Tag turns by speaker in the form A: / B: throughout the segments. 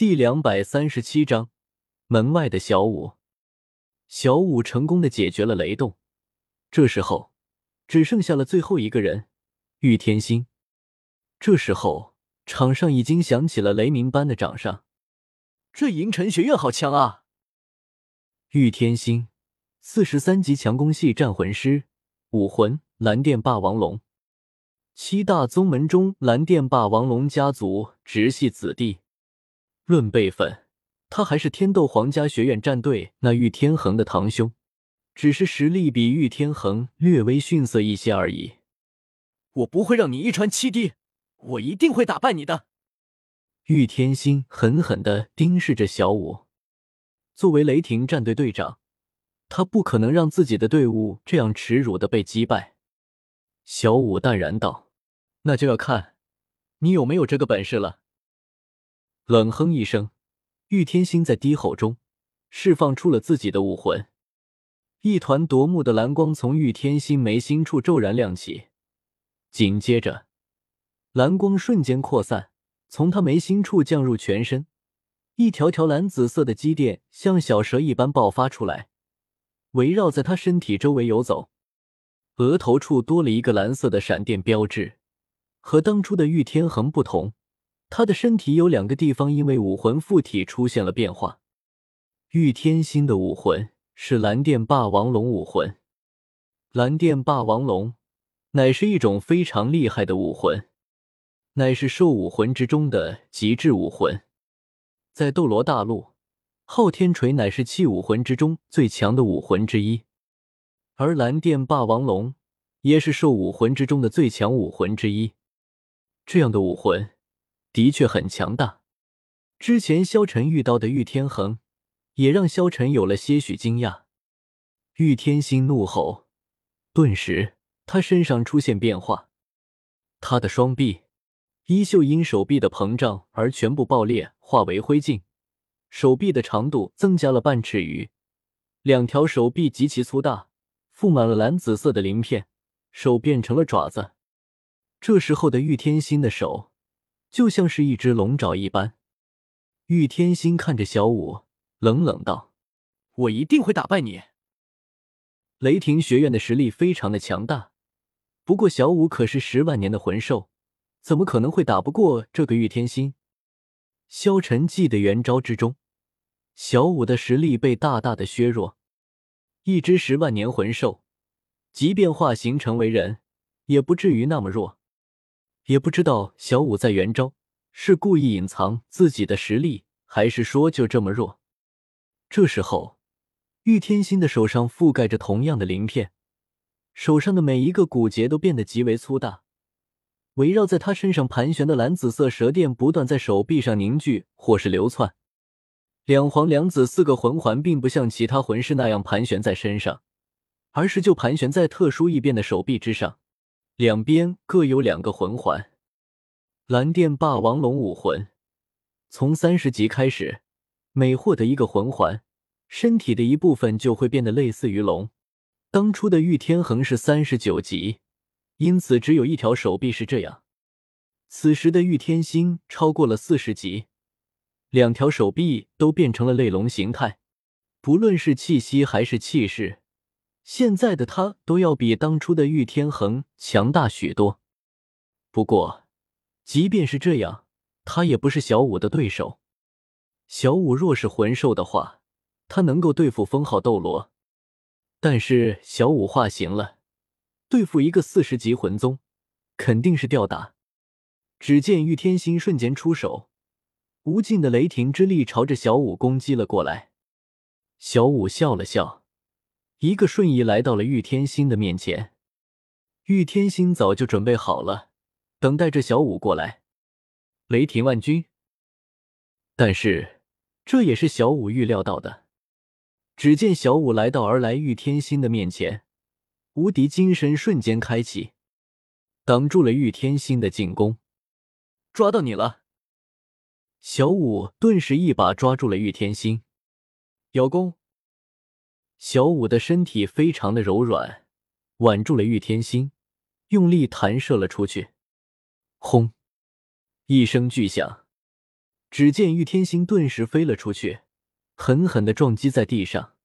A: 第两百三十七章，门外的小五。小五成功的解决了雷动，这时候只剩下了最后一个人，玉天心。这时候场上已经响起了雷鸣般的掌声。
B: 这银尘学院好强啊！
A: 玉天心，四十三级强攻系战魂师，武魂蓝电霸王龙，七大宗门中蓝电霸王龙家族直系子弟。论辈分，他还是天斗皇家学院战队那玉天恒的堂兄，只是实力比玉天恒略微逊色一些而已。
B: 我不会让你一传七弟，我一定会打败你的。
A: 玉天心狠狠的盯视着小五，作为雷霆战队队长，他不可能让自己的队伍这样耻辱的被击败。小五淡然道：“那就要看你有没有这个本事了。”冷哼一声，玉天心在低吼中释放出了自己的武魂，一团夺目的蓝光从玉天心眉心处骤然亮起，紧接着，蓝光瞬间扩散，从他眉心处降入全身，一条条蓝紫色的肌电像小蛇一般爆发出来，围绕在他身体周围游走，额头处多了一个蓝色的闪电标志，和当初的玉天恒不同。他的身体有两个地方因为武魂附体出现了变化。玉天心的武魂是蓝电霸王龙武魂，蓝电霸王龙乃是一种非常厉害的武魂，乃是兽武魂之中的极致武魂。在斗罗大陆，昊天锤乃是器武魂之中最强的武魂之一，而蓝电霸王龙也是兽武魂之中的最强武魂之一。这样的武魂。的确很强大。之前萧晨遇到的玉天恒，也让萧晨有了些许惊讶。玉天心怒吼，顿时他身上出现变化，他的双臂、衣袖因手臂的膨胀而全部爆裂，化为灰烬。手臂的长度增加了半尺余，两条手臂极其粗大，覆满了蓝紫色的鳞片，手变成了爪子。这时候的玉天心的手。就像是一只龙爪一般，玉天心看着小五，冷冷道：“
B: 我一定会打败你。”
A: 雷霆学院的实力非常的强大，不过小五可是十万年的魂兽，怎么可能会打不过这个玉天心？萧晨记的元招之中，小五的实力被大大的削弱。一只十万年魂兽，即便化形成为人，也不至于那么弱。也不知道小五在元招是故意隐藏自己的实力，还是说就这么弱。这时候，玉天心的手上覆盖着同样的鳞片，手上的每一个骨节都变得极为粗大。围绕在他身上盘旋的蓝紫色蛇电不断在手臂上凝聚或是流窜。两黄两紫四个魂环并不像其他魂师那样盘旋在身上，而是就盘旋在特殊异变的手臂之上。两边各有两个魂环，蓝电霸王龙武魂，从三十级开始，每获得一个魂环，身体的一部分就会变得类似于龙。当初的玉天恒是三十九级，因此只有一条手臂是这样。此时的玉天心超过了四十级，两条手臂都变成了类龙形态，不论是气息还是气势。现在的他都要比当初的玉天恒强大许多。不过，即便是这样，他也不是小五的对手。小五若是魂兽的话，他能够对付封号斗罗；但是小五化形了，对付一个四十级魂宗，肯定是吊打。只见玉天心瞬间出手，无尽的雷霆之力朝着小五攻击了过来。小五笑了笑。一个瞬移来到了玉天心的面前，玉天心早就准备好了，等待着小五过来。雷霆万钧。但是这也是小五预料到的。只见小五来到而来玉天心的面前，无敌金身瞬间开启，挡住了玉天心的进攻。
B: 抓到你了！
A: 小五顿时一把抓住了玉天心，
B: 邀功。
A: 小五的身体非常的柔软，挽住了玉天心，用力弹射了出去。轰！一声巨响，只见玉天心顿时飞了出去，狠狠的撞击在地上。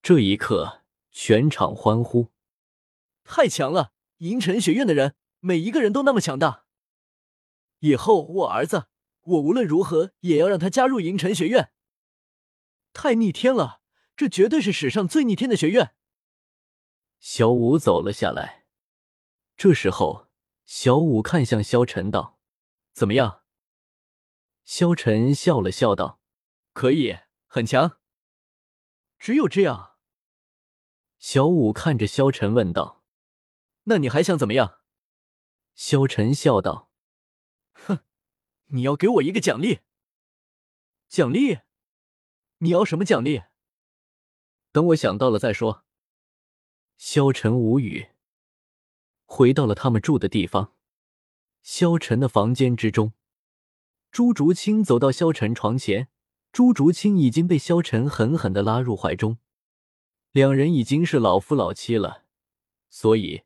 A: 这一刻，全场欢呼：“
B: 太强了！银尘学院的人，每一个人都那么强大。以后我儿子，我无论如何也要让他加入银尘学院。太逆天了，这绝对是史上最逆天的学院。”
A: 小五走了下来。这时候，小五看向萧晨道：“怎么样？”萧晨笑了笑道：“
B: 可以，很强。只有这样。”
A: 小五看着萧晨问道：“
B: 那你还想怎么样？”
A: 萧晨笑道：“
B: 哼，你要给我一个奖励。奖励？你要什么奖励？
A: 等我想到了再说。”萧晨无语，回到了他们住的地方。萧晨的房间之中，朱竹清走到萧晨床前，朱竹清已经被萧晨狠狠的拉入怀中。两人已经是老夫老妻了，所以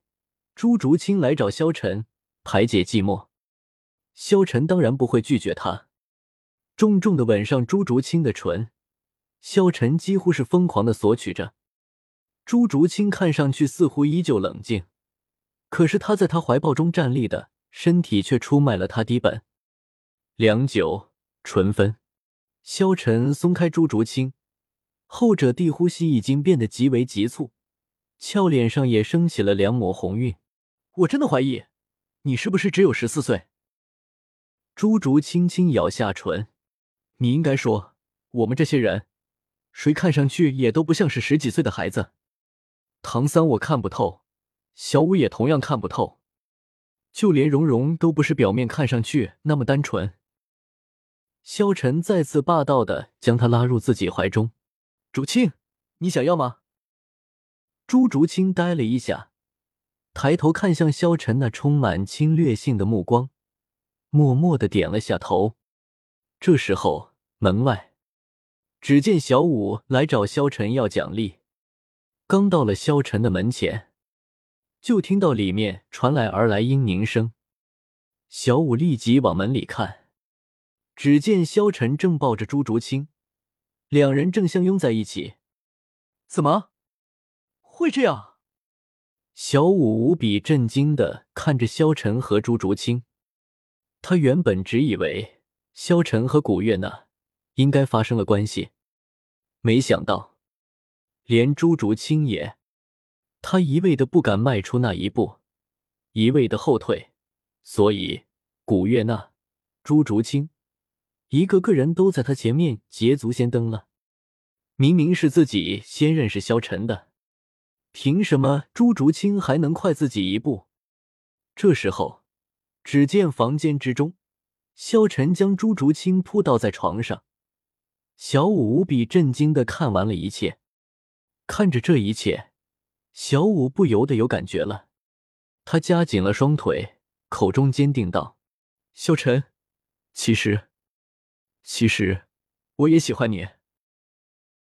A: 朱竹清来找萧晨排解寂寞。萧晨当然不会拒绝他，重重的吻上朱竹清的唇。萧晨几乎是疯狂的索取着。朱竹清看上去似乎依旧冷静，可是他在他怀抱中站立的身体却出卖了他的本。良久，唇分，萧晨松开朱竹清。后者地呼吸已经变得极为急促，俏脸上也升起了两抹红晕。
B: 我真的怀疑，你是不是只有十四岁？
A: 朱竹轻轻咬下唇，
B: 你应该说，我们这些人，谁看上去也都不像是十几岁的孩子。唐三我看不透，小五也同样看不透，就连蓉蓉都不是表面看上去那么单纯。
A: 萧晨再次霸道的将她拉入自己怀中。
B: 竹青，你想要吗？
A: 朱竹清呆了一下，抬头看向萧晨那充满侵略性的目光，默默的点了下头。这时候，门外，只见小五来找萧晨要奖励，刚到了萧晨的门前，就听到里面传来而来嘤咛声。小五立即往门里看，只见萧晨正抱着朱竹清。两人正相拥在一起，
B: 怎么会这样？
A: 小五无比震惊的看着萧晨和朱竹清，他原本只以为萧晨和古月娜应该发生了关系，没想到连朱竹清也，他一味的不敢迈出那一步，一味的后退，所以古月娜、朱竹清。一个个人都在他前面捷足先登了，明明是自己先认识萧晨的，凭什么朱竹清还能快自己一步？这时候，只见房间之中，萧晨将朱竹清扑倒在床上，小五无比震惊的看完了一切，看着这一切，小五不由得有感觉了，他夹紧了双腿，口中坚定道：“
B: 小陈，其实……”其实，我也喜欢你。